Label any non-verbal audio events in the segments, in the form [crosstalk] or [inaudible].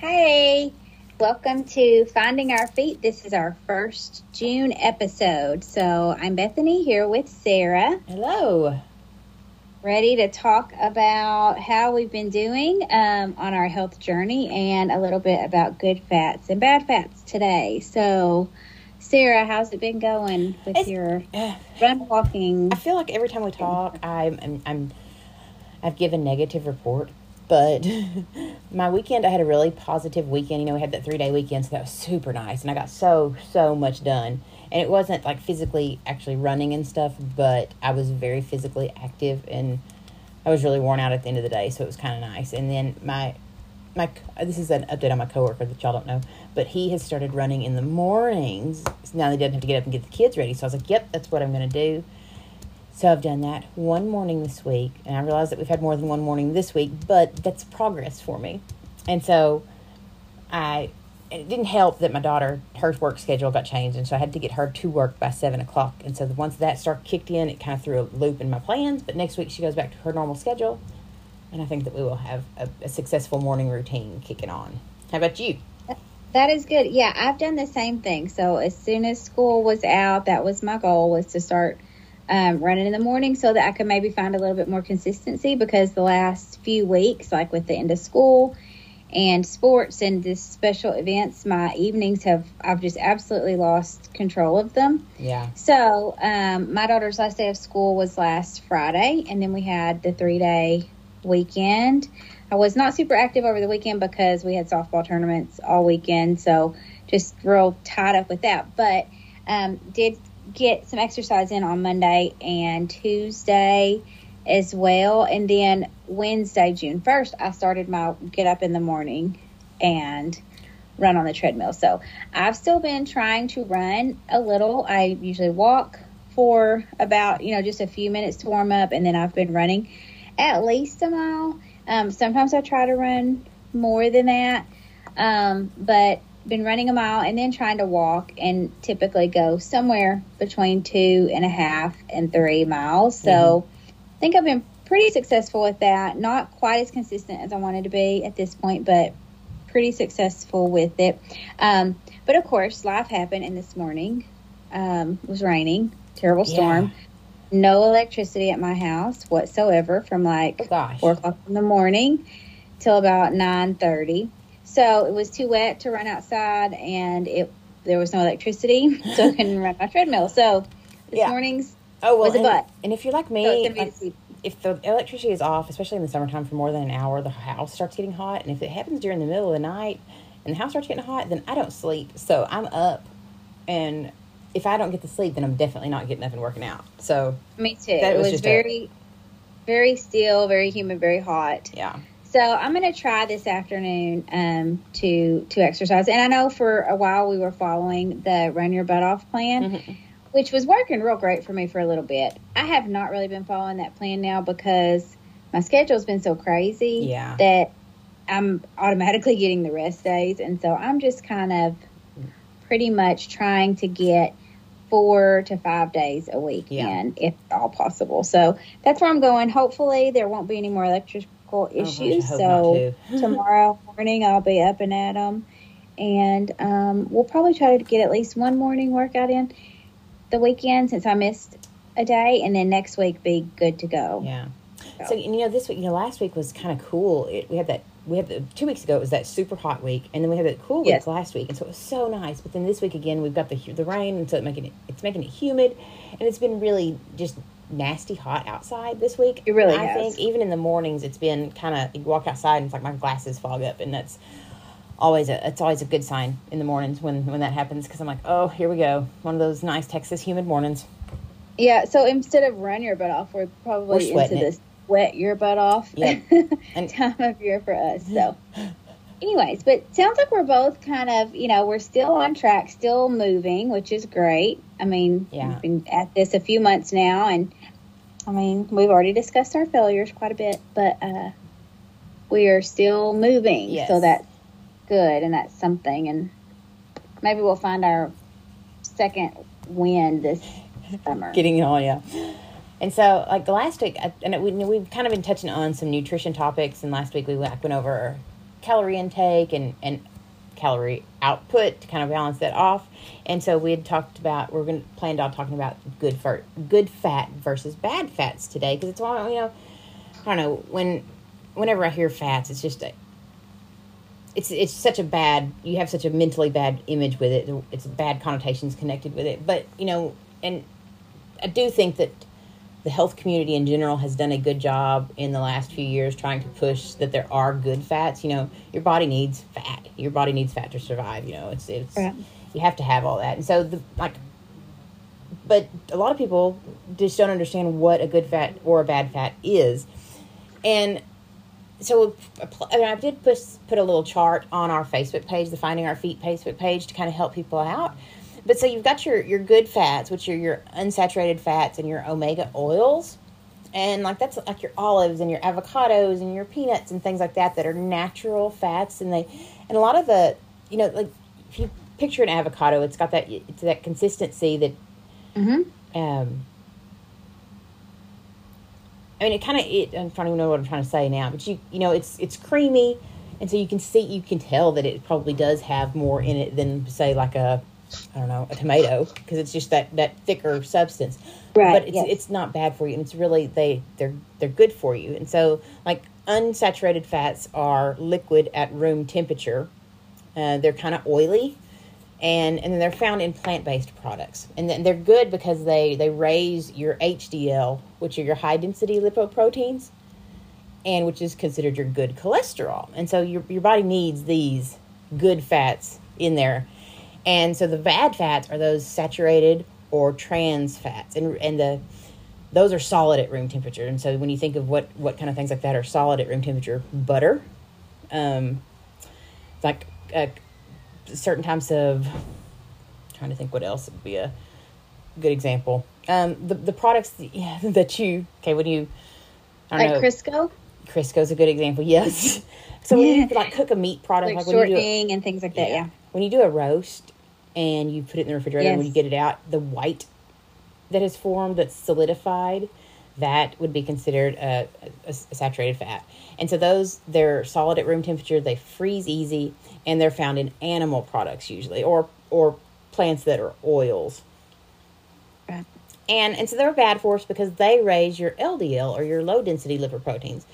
Hey, welcome to Finding Our Feet. This is our first June episode. So I'm Bethany here with Sarah, Hello. ready to talk about how we've been doing um, on our health journey and a little bit about good fats and bad fats today. So, Sarah, how's it been going with It's- your [sighs] Uh, run walking? I feel like every time we talk, I'm, I'm, I'm I've given negative report, but [laughs] my weekend, I had a really positive weekend. You know, we had that three day weekend, so that was super nice, and I got so so much done. And it wasn't like physically actually running and stuff, but I was very physically active, and I was really worn out at the end of the day, so it was kind of nice. And then my my this is an update on my coworker that y'all don't know, but he has started running in the mornings. So now he doesn't have to get up and get the kids ready. So I was like, "Yep, that's what I'm going to do." So I've done that one morning this week, and I realize that we've had more than one morning this week, but that's progress for me. And so I it didn't help that my daughter her work schedule got changed, and so I had to get her to work by seven o'clock. And so once that started kicked in, it kind of threw a loop in my plans. But next week she goes back to her normal schedule, and I think that we will have a, a successful morning routine kicking on. How about you? That is good. Yeah, I've done the same thing. So as soon as school was out, that was my goal was to start um, running in the morning so that I could maybe find a little bit more consistency because the last few weeks, like with the end of school and sports and this special events, my evenings have I've just absolutely lost control of them. Yeah, So um, my daughter's last day of school was last Friday, and then we had the three day weekend. I was not super active over the weekend because we had softball tournaments all weekend, so just real tied up with that. But um, did get some exercise in on Monday and Tuesday as well, and then Wednesday, June first, I started my get up in the morning and run on the treadmill. So I've still been trying to run a little. I usually walk for about, you know, just a few minutes to warm up, and then I've been running at least a mile. Um, sometimes I try to run more than that, um, but been running a mile and then trying to walk and typically go somewhere between two and a half and three miles. So I think I've been pretty successful with that. Not quite as consistent as I wanted to be at this point, but pretty successful with it. Um, but of course, life happened, and this morning um, was raining, terrible storm. No electricity at my house whatsoever from like Oh, four o'clock in the morning till about nine thirty. So it was too wet to run outside, and it there was no electricity, [laughs] so I couldn't run my treadmill. So this Yeah. morning's Oh well, was a and, butt. and if you're like me, so it's gonna be like, if the electricity is off, especially in the summertime for more than an hour, the house starts getting hot. And if it happens during the middle of the night and the house starts getting hot, then I don't sleep. So I'm up. And if I don't get to sleep, then I'm definitely not getting up and working out. So Me too. That it was was, just a- very, very still, very humid, very hot. yeah. So I'm going to try this afternoon um, to to exercise. And I know for a while we were following the run your butt off plan, Mhm. which was working real great for me for a little bit. I have not really been following that plan now because my schedule's been so crazy Yeah. that I'm automatically getting the rest days, and so I'm just kind of pretty much trying to get four to five days a week Yeah. in, if all possible. So that's where I'm going. Hopefully, there won't be any more electrical Oh, issues. hope so to. [laughs] tomorrow morning, I'll be up and at them, and um, we'll probably try to get at least one morning workout in the weekend since I missed a day, and then next week be good to go. Yeah. So and, you know, this week, you know, last week was kind of cool. It, we had that. We had the, two weeks ago. It was that super hot week, and then we had that cool week Yes. last week, and so it was so nice. But then this week again, we've got the the rain, and so it making it it's making it humid, and it's been really just nasty hot outside this week. It really is. I has. think even in the mornings, it's been kind of you walk outside and it's like my glasses fog up, and that's always a it's always a good sign in the mornings when when that happens because I'm like, oh, here we go, one of those nice Texas humid mornings. Yeah, so instead of run your butt off, we're probably We're into it. this wet your butt off Yep. [laughs] And- time of year for us. So, [laughs] anyways, but sounds like we're both kind of, you know, we're still on track, still moving, which is great. I mean, Yeah. we've been at this a few months now, and I mean, we've already discussed our failures quite a bit, but uh, we are still moving. Yes. So that's good, and that's something. And maybe we'll find our second win this [laughs] summer. getting it all, yeah. And so, like the last week, I, and we, we've kind of been touching on some nutrition topics. And last week we like, went over calorie intake and and calorie output to kind of balance that off. And so we had talked about we're going to planned on talking about good for good fat versus bad fats today because it's all you know. I don't know when whenever I hear fats, it's just a it's it's such a bad you have such a mentally bad image with it. It's bad connotations connected with it. But you know, and I do think that the health community in general has done a good job in the last few years trying to push that there are good fats. You know, your body needs fat. Your body needs fat to survive. You know, it's it's you have to have all that. And so the like, but a lot of people just don't understand what a good fat or a bad fat is, and so I did put put a little chart on our Facebook page, the Finding Our Feet Facebook page, to kind of help people out. But so you've got your your good fats, which are your unsaturated fats and your omega oils, and like that's like your olives and your avocados and your peanuts and things like that that are natural fats, and they and a lot of the you know like if you picture an avocado, it's got that it's that consistency that. Mm-hmm. Um, I mean, it kind of it. I'm trying to know what I'm trying to say now, but you you know, it's it's creamy, and so you can see you can tell that it probably does have more in it than say like a I don't know a tomato because it's just that that thicker substance. Right. But it's yes. it's not bad for you, and it's really they they're they're good for you. And so like unsaturated fats are liquid at room temperature. Uh, they're kind of oily and and they're found in plant-based products and then they're good because they they raise your HDL which are your high density lipoproteins and which is considered your good cholesterol and so your your body needs these good fats in there and so the bad fats are those saturated or trans fats and and the those are solid at room temperature and so when you think of what what kind of things like that are solid at room temperature butter um like uh, certain types of trying to think what else would be a good example. Um, the the products that, yeah, [laughs] that you okay when you I don't like know, Crisco. Crisco's a good example. Yes. [laughs] So when you like cook a meat product, like, like shortening a, and things like that. Yeah. yeah. When you do a roast and you put it in the refrigerator, yes. and when you get it out, the white that has formed, that's solidified, that would be considered a, a, a, saturated fat. And so those they're solid at room temperature, they freeze easy, and they're found in animal products usually, or or plants that are oils. Right. And and so they're bad for us because they raise your LDL or your low density lipoproteins,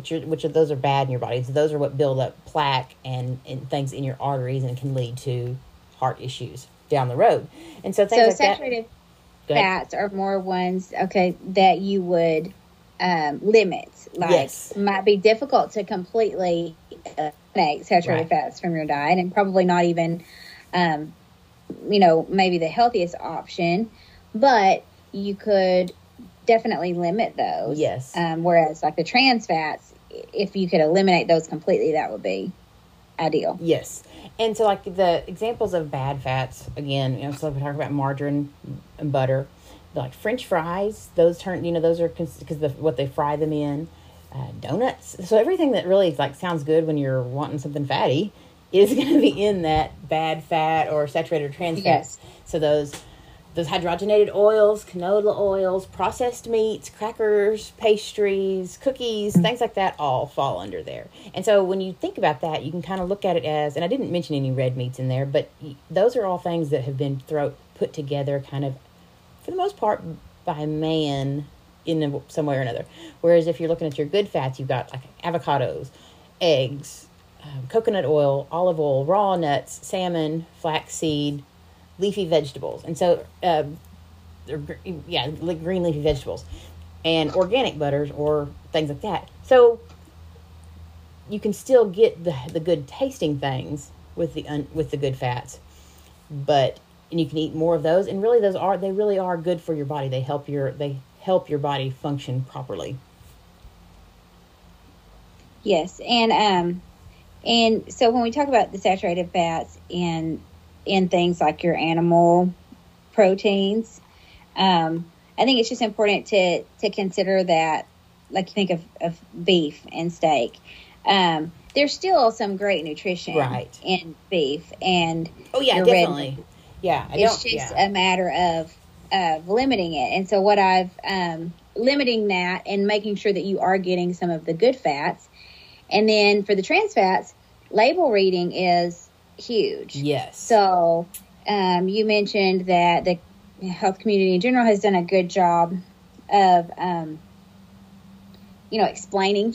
which are which are those are bad in your body. So those are what build up plaque and, and things in your arteries and can lead to heart issues down the road. And so things so like saturated that, fats are more ones okay that you would um, limit. Like yes. might be difficult to completely eliminate saturated right. fats from your diet, and probably not even, um, you know, maybe the healthiest option. But you could definitely limit those. Yes. Um, whereas like the trans fats, if you could eliminate those completely, that would be ideal. Yes. And so, like the examples of bad fats, again, you know, so we talk about margarine and butter, like French fries. Those turn, you know, those are because the what they fry them in. Uh, donuts. So everything that really like sounds good when you're wanting something fatty is [laughs] going to be in that bad fat or saturated trans yes. fats. So those those hydrogenated oils, canola oils, processed meats, crackers, pastries, cookies, mm-hmm. things like that all fall under there. And so when you think about that, you can kind of look at it as, and I didn't mention any red meats in there, but those are all things that have been throw, put together kind of, for the most part, by man in some way or another. Whereas if you're looking at your good fats, you've got like avocados, eggs, um, coconut oil, olive oil, raw nuts, salmon, flaxseed, leafy vegetables, and so uh, yeah, like green leafy vegetables, and organic butters or things like that. So you can still get the the good tasting things with the un, with the good fats, but and you can eat more of those. And really, those are they really are good for your body. They help your they help your body function properly. Yes, and um, and so when we talk about the saturated fats and in things like your animal proteins. Um, I think it's just important to to consider that, like you think of, of beef and steak. Um, there's still some great nutrition right. in beef and oh yeah definitely red, yeah I it's just yeah. a matter of of limiting it and so what I've um, limiting that and making sure that you are getting some of the good fats and then for the trans fats label reading is huge. Yes. So, um, you mentioned that the health community in general has done a good job of, um, you know, explaining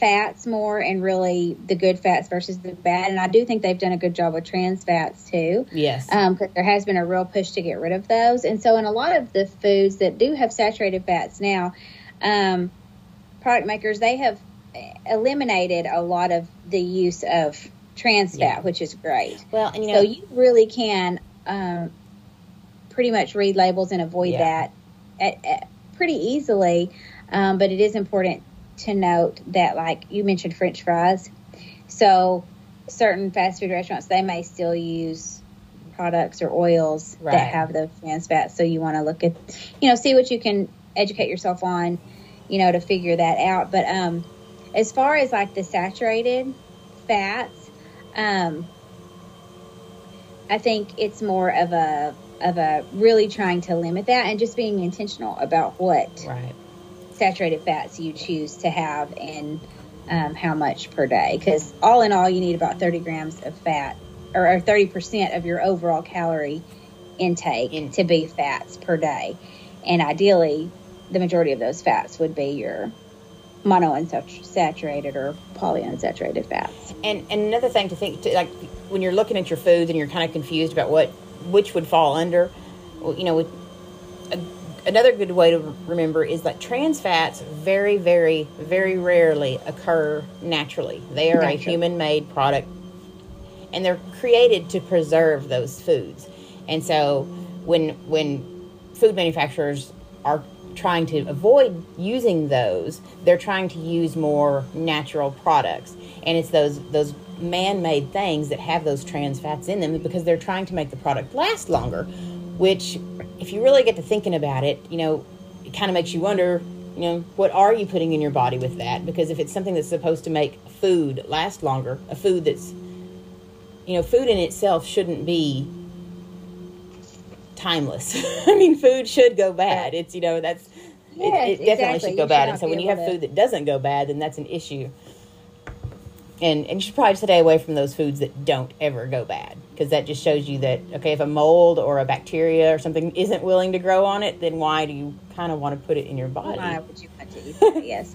fats more and really the good fats versus the bad. And I do think they've done a good job with trans fats too. Yes. Um, cause there has been a real push to get rid of those. And so in a lot of the foods that do have saturated fats now, um, product makers, they have eliminated a lot of the use of trans fat, yeah. which is great. Well, and you know, so you really can um, pretty much read labels and avoid yeah. that at, at pretty easily. Um, but it is important to note that, like you mentioned, French fries. So certain fast food restaurants they may still use products or oils right. that have the trans fats. So you want to look at, you know, see what you can educate yourself on, you know, to figure that out. But um, as far as like the saturated fats, um, I think it's more of a of a really trying to limit that and just being intentional about what right. saturated fats you choose to have and um, how much per day. Because all in all, you need about 30 grams of fat or, or 30% of your overall calorie intake in- to be fats per day. And ideally, the majority of those fats would be your monounsaturated saturated or polyunsaturated fats. And and another thing to think, to, like when you're looking at your foods and you're kind of confused about what which would fall under, well, you know, a, another good way to remember is that trans fats very, very, very rarely occur naturally. They are a human-made product, and they're created to preserve those foods. And so when when food manufacturers are trying to avoid using those. They're trying to use more natural products. And it's those those man-made things that have those trans fats in them because they're trying to make the product last longer, which if you really get to thinking about it, you know, it kind of makes you wonder, you know, what are you putting in your body with that? Because if it's something that's supposed to make food last longer, a food that's you know, food in itself shouldn't be timeless. [laughs] I mean, food should go bad. It's you know that's yes, it, it, definitely exactly. should go bad. And so when you have to... food that doesn't go bad, then that's an issue. And and you should probably stay away from those foods that don't ever go bad because that just shows you that okay, if a mold or a bacteria or something isn't willing to grow on it, then why do you kind of want to put it in your body? Why would you want to eat that? [laughs] yes.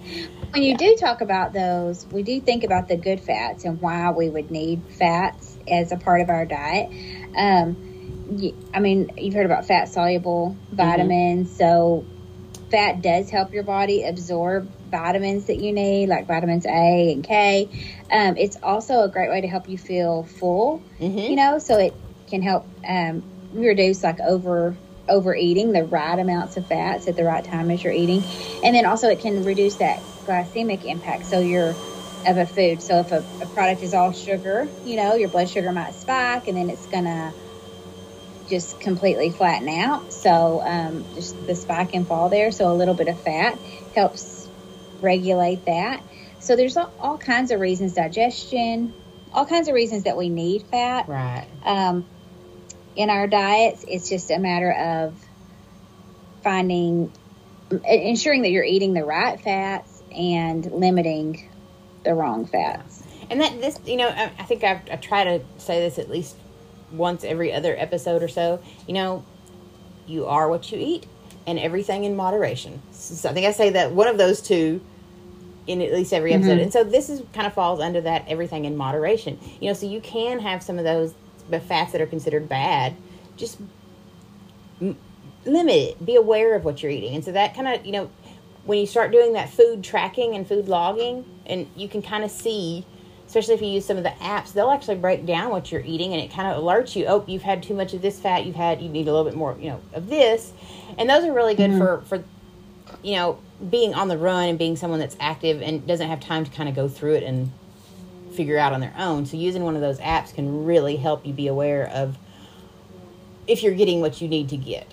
When you yeah. do talk about those, we do think about the good fats and why we would need fats as a part of our diet. Um, I mean, you've heard about fat soluble vitamins. Mm-hmm. So, fat does help your body absorb vitamins that you need, like vitamins A and K. Um, it's also a great way to help you feel full, mm-hmm. you know, so it can help um, reduce like over overeating the right amounts of fats at the right time as you're eating and then also it can reduce that glycemic impact so you're of a food so if a, a product is all sugar you know your blood sugar might spike and then it's gonna just completely flatten out. So um, just the spike and fall there. So a little bit of fat helps regulate that. So there's all, all kinds of reasons, digestion, all kinds of reasons that we need fat. Right. Um, in our diets, it's just a matter of finding, ensuring that you're eating the right fats and limiting the wrong fats. And that this, you know, I, I think I've, I try to say this at least once every other episode or so. You know, you are what you eat, and everything in moderation. So I think I say that one of those two in at least every episode. Mm-hmm. And so this is kind of falls under that everything in moderation. You know, so you can have some of those fats that are considered bad. Just m- limit it. Be aware of what you're eating. And so that kind of, you know, when you start doing that food tracking and food logging, and you can kind of see especially if you use some of the apps, they'll actually break down what you're eating and it kind of alerts you, oh, you've had too much of this fat, you've had, you need a little bit more, you know, of this. And those are really good mm-hmm. for, for, you know, being on the run and being someone that's active and doesn't have time to kind of go through it and figure out on their own. So using one of those apps can really help you be aware of if you're getting what you need to get.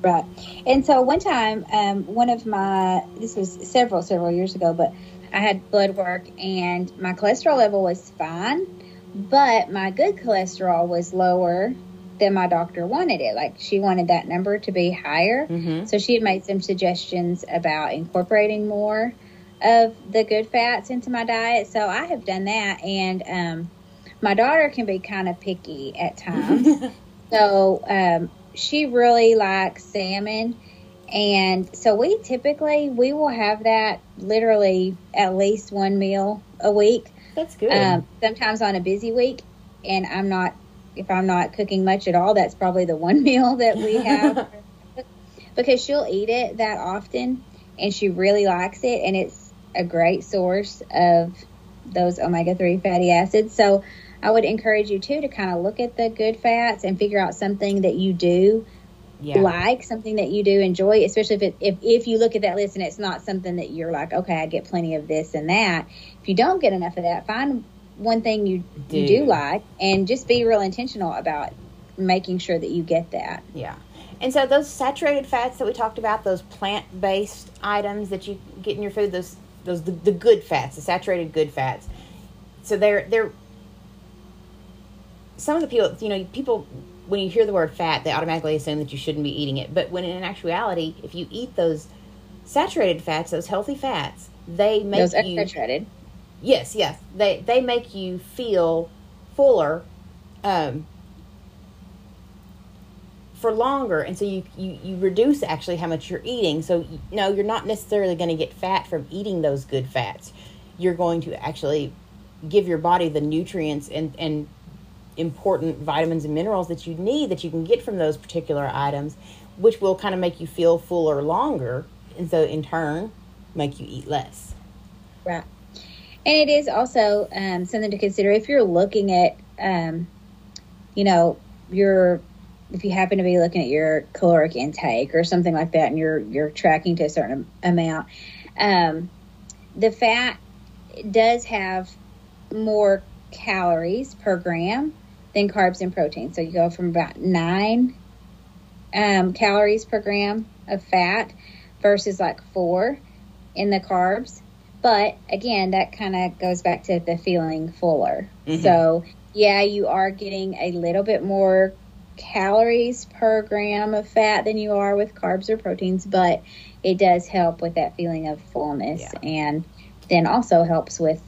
Right. And so one time, um, one of my, this was several, several years ago, but I had blood work and my cholesterol level was fine, but my good cholesterol was lower than my doctor wanted it. Like she wanted that number to be higher. Mm-hmm. So she had made some suggestions about incorporating more of the good fats into my diet. So I have done that, and um, my daughter can be kind of picky at times. [laughs] so um, she really likes salmon, and so we typically we will have that literally at least one meal a week. That's good. Um, sometimes on a busy week, and I'm not if I'm not cooking much at all. That's probably the one [laughs] meal that we have [laughs] because she'll eat it that often, and she really likes it, and it's a great source of those omega three fatty acids. So I would encourage you too to kind of look at the good fats and figure out something that you do yeah. like, something that you do enjoy, especially if it if, if you look at that list and it's not something that you're like, okay, I get plenty of this and that. If you don't get enough of that, find one thing you do, you do like and just be real intentional about making sure that you get that. Yeah. And so those saturated fats that we talked about, those plant-based items that you get in your food, those those the, the good fats, the saturated good fats. So they're they're some of the people, you know, people when you hear the word fat, they automatically assume that you shouldn't be eating it. But when in actuality, if you eat those saturated fats, those healthy fats, they make those you saturated. Yes, yes, they they make you feel fuller. Um, for longer and so you, you you reduce actually how much you're eating so no you're not necessarily going to get fat from eating those good fats you're going to actually give your body the nutrients and and important vitamins and minerals that you need that you can get from those particular items which will kind of make you feel fuller longer and so in turn make you eat less. Right. And it is also um, something to consider if you're looking at um, you know your if you happen to be looking at your caloric intake or something like that and you're you're tracking to a certain amount um, the fat does have more calories per gram than carbs and protein so you go from about nine um, calories per gram of fat versus like four in the carbs but again that kind of goes back to the feeling fuller mm-hmm. so yeah you are getting a little bit more calories per gram of fat than you are with carbs or proteins, but it does help with that feeling of fullness yeah. and then also helps with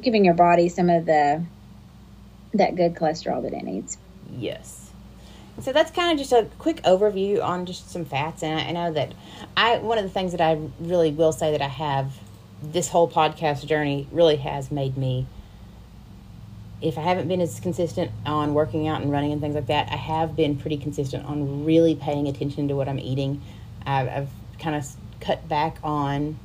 giving your body some of the that good cholesterol that it needs. Yes. So that's kind of just a quick overview on just some fats, and I, know that I one of the things that I really will say that I have this whole podcast journey really has made me if I haven't been as consistent on working out and running and things like that, I have been pretty consistent on really paying attention to what I'm eating. I've, I've kind of cut back on,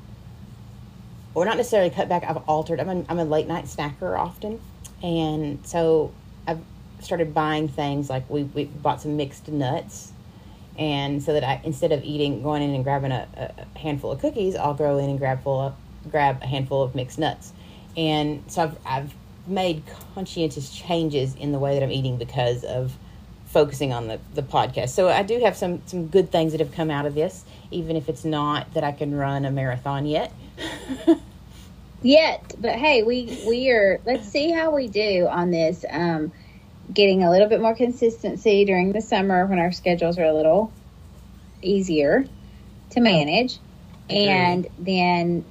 or not necessarily cut back, I've altered. I'm a, I'm a late night snacker often. And so I've started buying things like we, we bought some mixed nuts. And so that I, instead of eating, going in and grabbing a, a handful of cookies, I'll go in and grab full of, grab a handful of mixed nuts. And so I've, I've made conscientious changes in the way that I'm eating because of focusing on the, the podcast. So I do have some some good things that have come out of this, even if it's not that I can run a marathon yet. [laughs] yet, but hey, we we are let's see how we do on this. Um, getting a little bit more consistency during the summer when our schedules are a little easier to manage, and then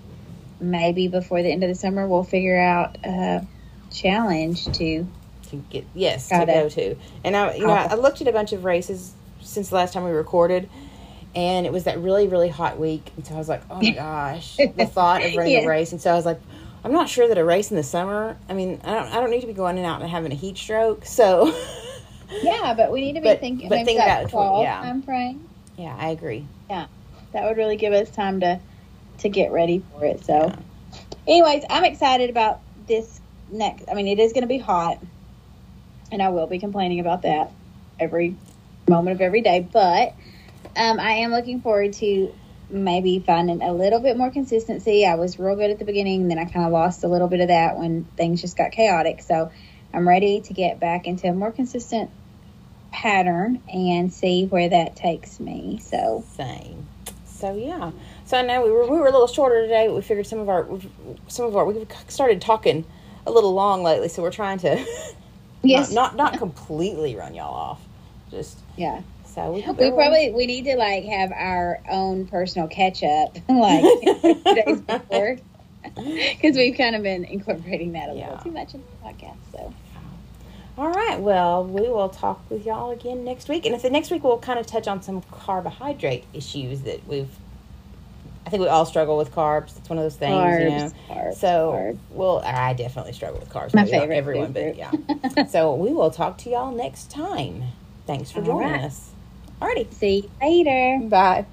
maybe before the end of the summer we'll figure out. a challenge to to get yes to go to. And I you know I, I looked at a bunch of races since the last time we recorded and it was that really really hot week and so i was like oh my [laughs] gosh the thought of running yeah. a race and so i was like i'm not sure that a race in the summer i mean i don't i don't need to be going and out and having a heat stroke so [laughs] yeah but we need to be but, thinking but think about fall yeah time frame yeah i agree yeah that would really give us time to to get ready for it so yeah. anyways i'm excited about this next. I mean, it is going to be hot, and I will be complaining about that every moment of every day. But um, I am looking forward to maybe finding a little bit more consistency. I was real good at the beginning, then I kind of lost a little bit of that when things just got chaotic. So I'm ready to get back into a more consistent pattern and see where that takes me. So same. So yeah. So I know we were we were a little shorter today, but we figured some of our some of our we started talking a little long lately, so we're trying to [laughs] yes not not, not completely run y'all off. Just yeah. So we, [laughs] we probably we need to like have our own personal catch up [laughs] like days before. [laughs] because we've kind of been incorporating that a Yeah. little too much in the podcast. So All right. Well, we will talk with y'all again next week, and if the next week we'll kind of touch on some carbohydrate issues that we've. I think we all struggle with carbs. It's one of those things, you know. carbs, carbs, So, carbs. well, I definitely struggle with carbs. My favorite everyone, but yeah. so we will talk to y'all next time. Thanks for All joining right. us. Alrighty. See you later. Bye.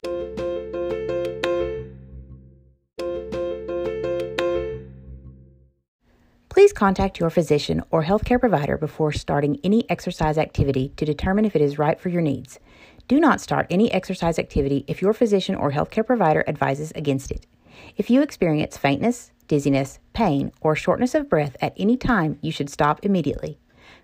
Please contact your physician or healthcare provider before starting any exercise activity to determine if it is right for your needs. Do not start any exercise activity if your physician or healthcare provider advises against it. If you experience faintness, dizziness, pain, or shortness of breath at any time, you should stop immediately.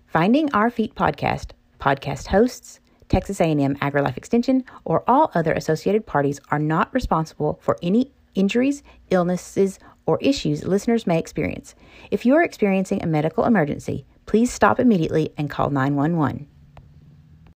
Finding Our Feet podcast, podcast hosts, Texas A&M AgriLife Extension, or all other associated parties are not responsible for any injuries, illnesses, or issues listeners may experience. If you are experiencing a medical emergency, please stop immediately and call 911.